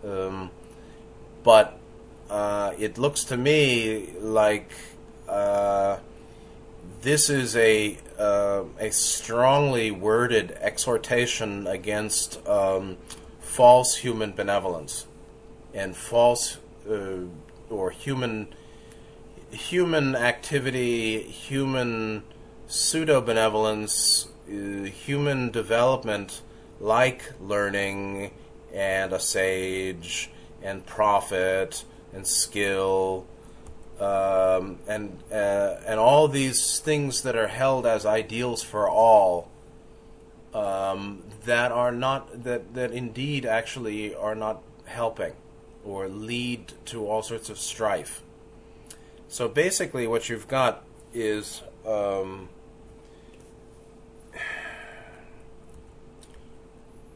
Um, but uh, it looks to me like uh, this is a uh, a strongly worded exhortation against um, false human benevolence and false uh, or human human activity, human pseudo benevolence, uh, human development like learning and a sage and profit and skill um, and uh, and all these things that are held as ideals for all um, that are not that that indeed actually are not helping or lead to all sorts of strife. So basically, what you've got is um,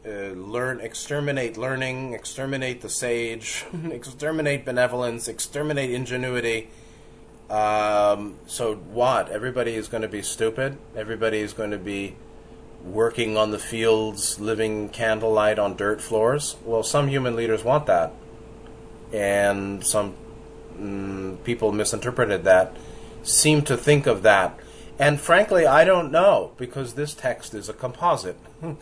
Uh, learn, exterminate learning, exterminate the sage, exterminate benevolence, exterminate ingenuity. Um, so what? Everybody is going to be stupid. Everybody is going to be working on the fields, living candlelight on dirt floors. Well, some human leaders want that, and some mm, people misinterpreted that, seem to think of that. And frankly, I don't know because this text is a composite.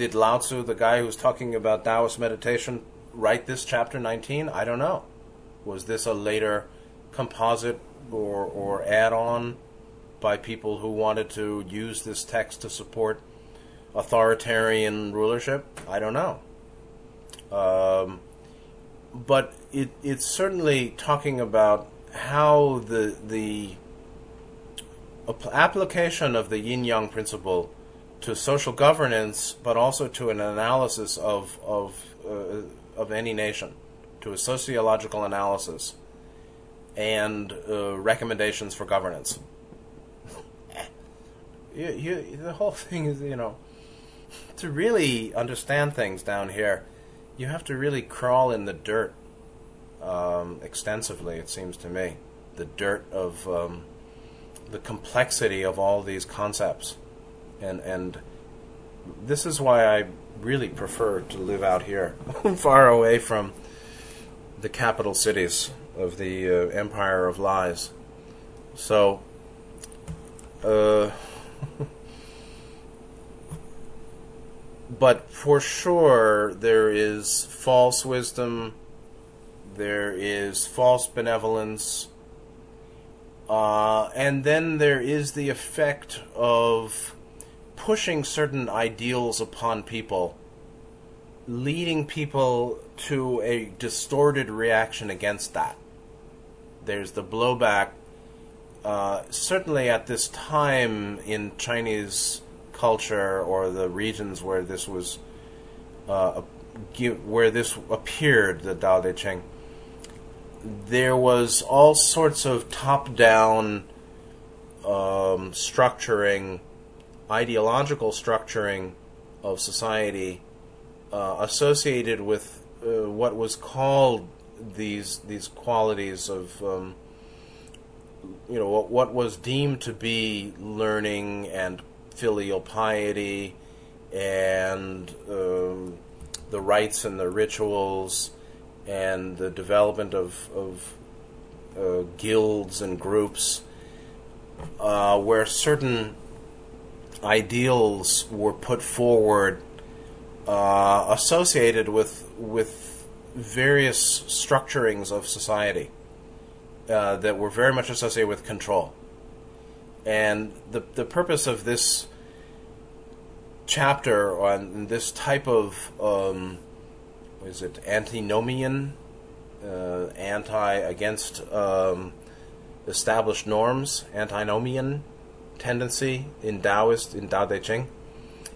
did Lao Tzu, the guy who's talking about Taoist meditation, write this chapter 19? I don't know. Was this a later composite or, or add on by people who wanted to use this text to support authoritarian rulership? I don't know. Um, but it, it's certainly talking about how the the application of the yin yang principle to social governance, but also to an analysis of of uh, of any nation, to a sociological analysis, and uh, recommendations for governance. you, you, the whole thing is, you know, to really understand things down here, you have to really crawl in the dirt um, extensively. It seems to me, the dirt of um, the complexity of all these concepts, and and this is why I really prefer to live out here, far away from the capital cities of the uh, empire of lies. So, uh, but for sure, there is false wisdom, there is false benevolence, uh, and then there is the effect of pushing certain ideals upon people, leading people to a distorted reaction against that. There's the blowback. Uh, certainly, at this time in Chinese culture or the regions where this was, uh, where this appeared, the Tao Te Ching, there was all sorts of top-down um, structuring, ideological structuring of society uh, associated with uh, what was called these these qualities of um, you know what, what was deemed to be learning and filial piety and um, the rites and the rituals and the development of, of uh, guilds and groups uh, where certain ideals were put forward uh, associated with with various structurings of society uh, that were very much associated with control. And the the purpose of this chapter on this type of um, is it antinomian, uh, anti against um, established norms, antinomian tendency in Taoist in Tao Te Ching,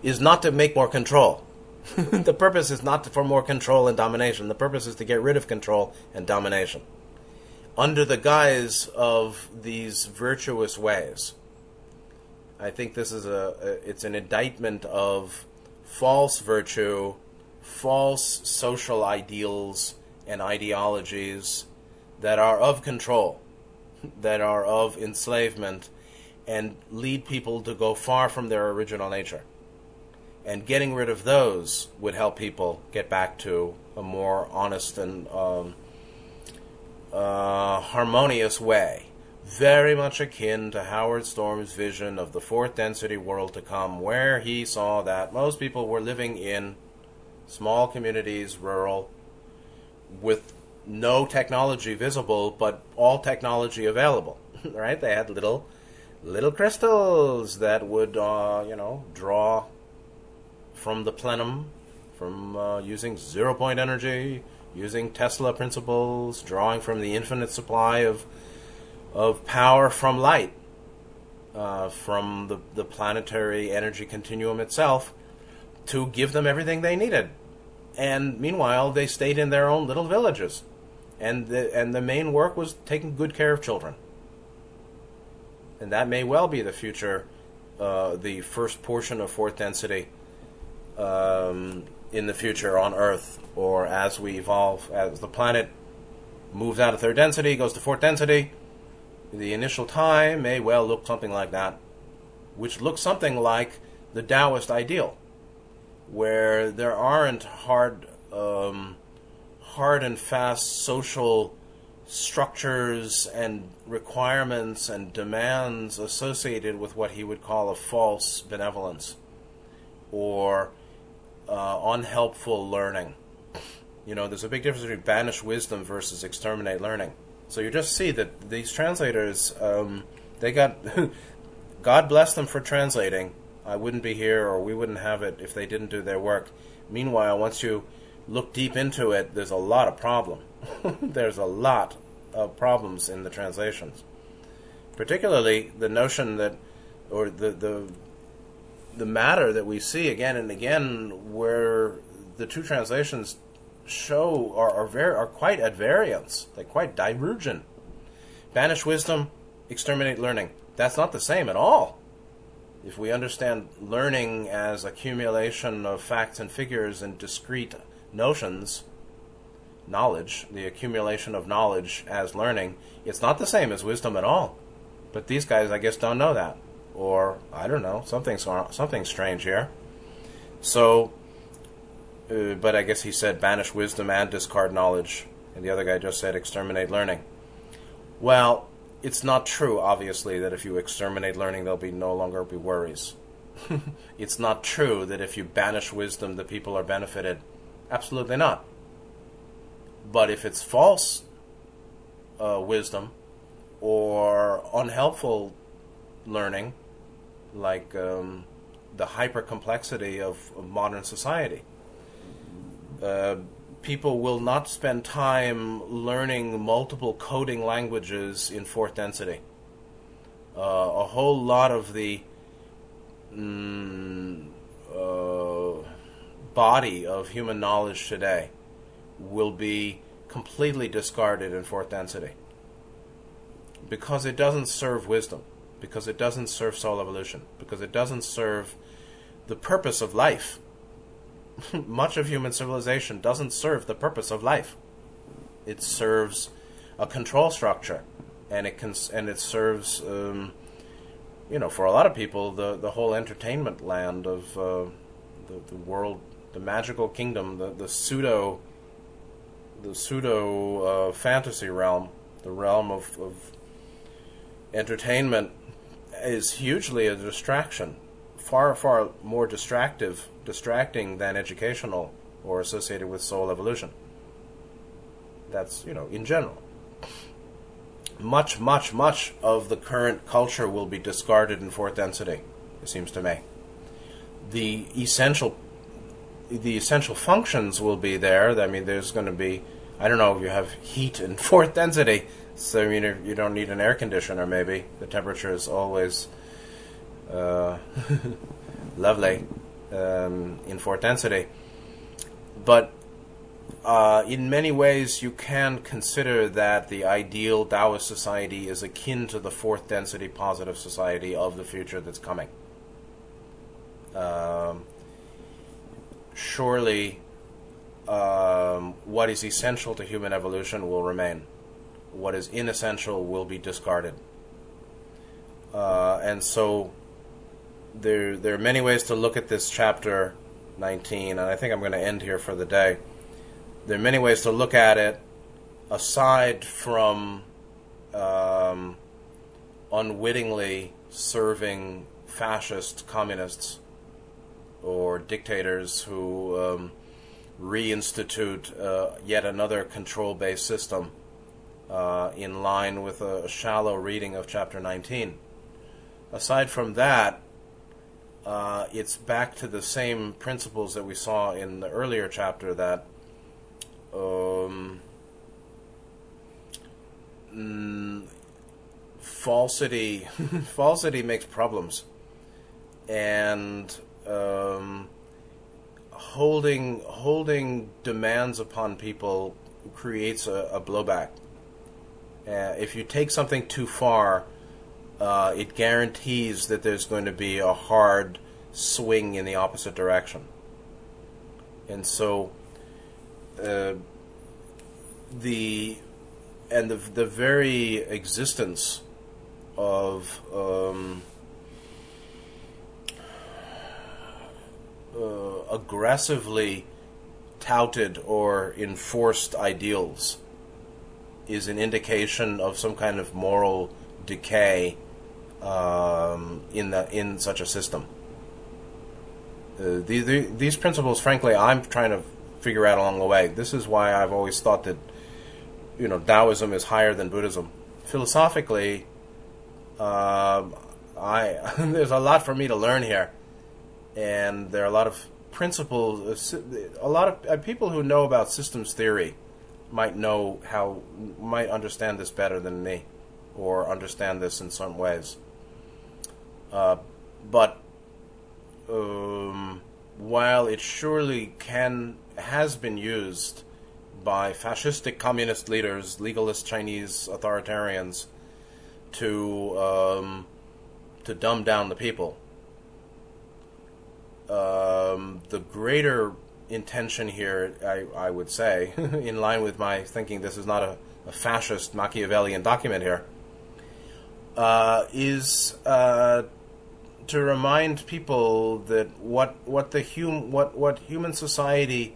is not to make more control. the purpose is not for more control and domination. The purpose is to get rid of control and domination under the guise of these virtuous ways. I think this is a, a it's an indictment of false virtue false social ideals and ideologies that are of control, that are of enslavement, and lead people to go far from their original nature. And getting rid of those would help people get back to a more honest and um, uh, harmonious way. Very much akin to Howard Storm's vision of the fourth density world to come, where he saw that most people were living in small communities, rural, with no technology visible, but all technology available. right? They had little little crystals that would, uh, you know, draw from the plenum, from uh, using zero point energy, using Tesla principles, drawing from the infinite supply of of power from light, uh, from the, the planetary energy continuum itself, to give them everything they needed. And meanwhile, they stayed in their own little villages. And the, and the main work was taking good care of children. And that may well be the future, uh, the first portion of fourth density um, in the future on Earth, or as we evolve, as the planet moves out of third density, goes to fourth density. The initial time may well look something like that, which looks something like the Taoist ideal where there aren't hard, um, hard and fast social structures and requirements and demands associated with what he would call a false benevolence or uh, unhelpful learning. You know, there's a big difference between banish wisdom versus exterminate learning. So you just see that these translators, um, they got, God bless them for translating. I wouldn't be here or we wouldn't have it if they didn't do their work. Meanwhile, once you look deep into it, there's a lot of problem. there's a lot of problems in the translations. Particularly the notion that, or the, the, the matter that we see again and again where the two translations show are, are very are quite at variance. They're quite divergent. Banish wisdom, exterminate learning. That's not the same at all. If we understand learning as accumulation of facts and figures and discrete notions, knowledge, the accumulation of knowledge as learning, it's not the same as wisdom at all. But these guys, I guess, don't know that, or I don't know, something's something strange here. So uh, but I guess he said banish wisdom and discard knowledge, and the other guy just said exterminate learning. Well, it's not true, obviously, that if you exterminate learning, there'll be no longer be worries. it's not true that if you banish wisdom, the people are benefited. Absolutely not. But if it's false uh, wisdom or unhelpful learning, like um, the hyper complexity of, of modern society, uh, people will not spend time learning multiple coding languages in fourth density. Uh, a whole lot of the mm, uh, body of human knowledge today will be completely discarded in fourth density because it doesn't serve wisdom, because it doesn't serve soul evolution, because it doesn't serve the purpose of life much of human civilization doesn't serve the purpose of life. It serves a control structure, and it can and it serves, um, you know, for a lot of people, the the whole entertainment land of uh, the the world, the magical kingdom, the the pseudo, the pseudo uh, fantasy realm, the realm of, of entertainment, is hugely a distraction, far far more distractive distracting than educational or associated with soul evolution. That's, you know, in general. Much, much, much of the current culture will be discarded in fourth density, it seems to me. The essential the essential functions will be there. I mean, there's going to be, I don't know you have heat in fourth density, so I mean, you don't need an air conditioner, maybe. The temperature is always uh, lovely um, in fourth density. But uh, in many ways, you can consider that the ideal Taoist society is akin to the fourth density positive society of the future that's coming. Um, surely, um, what is essential to human evolution will remain. What is inessential will be discarded. Uh, and so, there there are many ways to look at this chapter 19, and I think I'm going to end here for the day. There are many ways to look at it, aside from um, unwittingly serving fascist communists or dictators who um, reinstitute uh, yet another control-based system uh, in line with a shallow reading of chapter 19. Aside from that, uh, it's back to the same principles that we saw in the earlier chapter that um, mm, falsity falsity makes problems and um, holding holding demands upon people creates a, a blowback. Uh, if you take something too far, uh, it guarantees that there's going to be a hard swing in the opposite direction. And so, uh, the and the the very existence of um, uh, aggressively touted or enforced ideals is an indication of some kind of moral decay um, in the in such a system. Uh, the, the, these principles, frankly, I'm trying to figure out along the way. This is why I've always thought that, you know, Taoism is higher than Buddhism. Philosophically, uh, I there's a lot for me to learn here, and there are a lot of principles. A lot of uh, people who know about systems theory might know how might understand this better than me, or understand this in some ways. Uh, but um, while it surely can has been used by fascistic communist leaders, legalist Chinese authoritarians, to um, to dumb down the people. Um, the greater intention here, I, I would say, in line with my thinking, this is not a, a fascist Machiavellian document here, uh, is uh, to remind people that what what the hum what what human society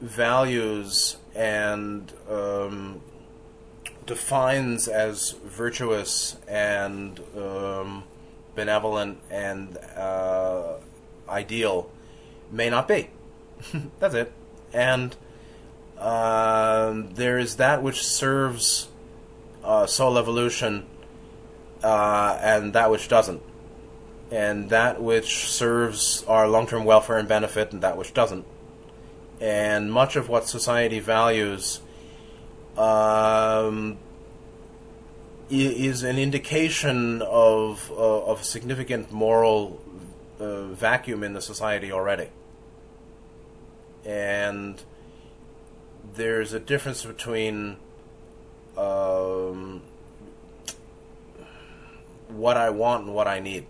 values and um, defines as virtuous and um, benevolent and uh, ideal may not be. That's it. And um, there is that which serves uh, soul evolution uh, and that which doesn't. And that which serves our long term welfare and benefit and that which doesn't. And much of what society values um, is an indication of, uh, of significant moral uh, vacuum in the society already. And there's a difference between um, what I want and what I need.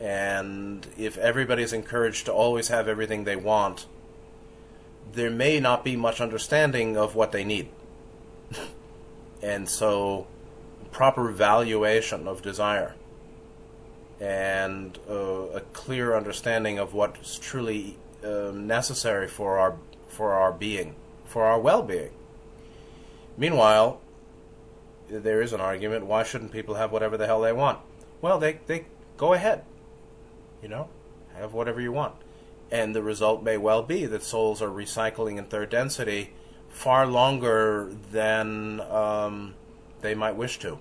And if everybody's encouraged to always have everything they want, there may not be much understanding of what they need. and so, proper valuation of desire and uh, a clear understanding of what's truly uh, necessary for our for our being, for our well-being. Meanwhile, there is an argument: why shouldn't people have whatever the hell they want? Well, they they go ahead, you know, have whatever you want, and the result may well be that souls are recycling in third density far longer than um, they might wish to.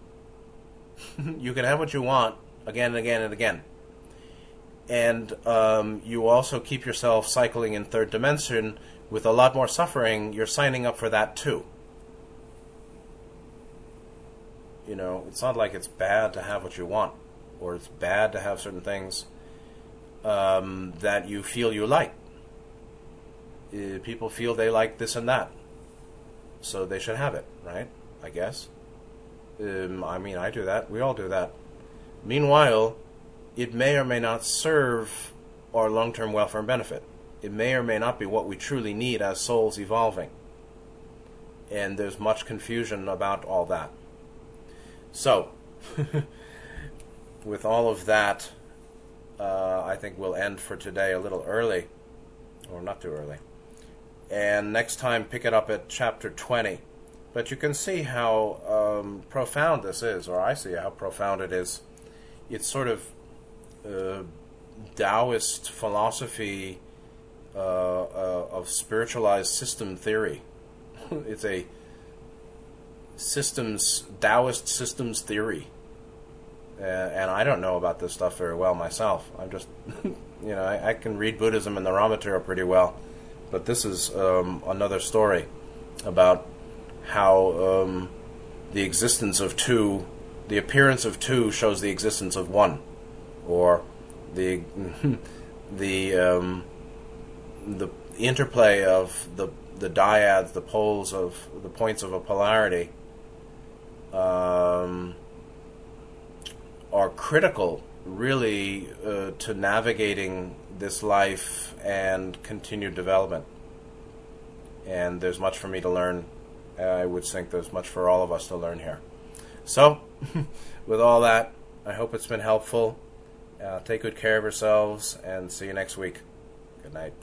you can have what you want again and again and again. And um, you also keep yourself cycling in third dimension with a lot more suffering. You're signing up for that too. You know, it's not like it's bad to have what you want, or it's bad to have certain things um, that you feel you like. Uh, people feel they like this and that, so they should have it, right? I guess. Um, I mean, I do that. We all do that. Meanwhile, it may or may not serve our long term welfare and benefit. It may or may not be what we truly need as souls evolving. And there's much confusion about all that. So, with all of that, uh, I think we'll end for today a little early, or not too early. And next time, pick it up at chapter 20. But you can see how um, profound this is, or I see how profound it is it's sort of uh, Taoist philosophy uh, uh, of spiritualized system theory. it's a systems Taoist systems theory, and I don't know about this stuff very well myself. I'm just, you know, I, I, can read Buddhism and the Ra material pretty well, but this is um, another story about how um, the existence of two the appearance of two shows the existence of one, or the the um, the interplay of the the dyads, the poles of the points of a polarity, um, are critical, really, uh, to navigating this life and continued development. And there's much for me to learn. I would think there's much for all of us to learn here. So, with all that, I hope it's been helpful. Uh, take good care of yourselves and see you next week. Good night.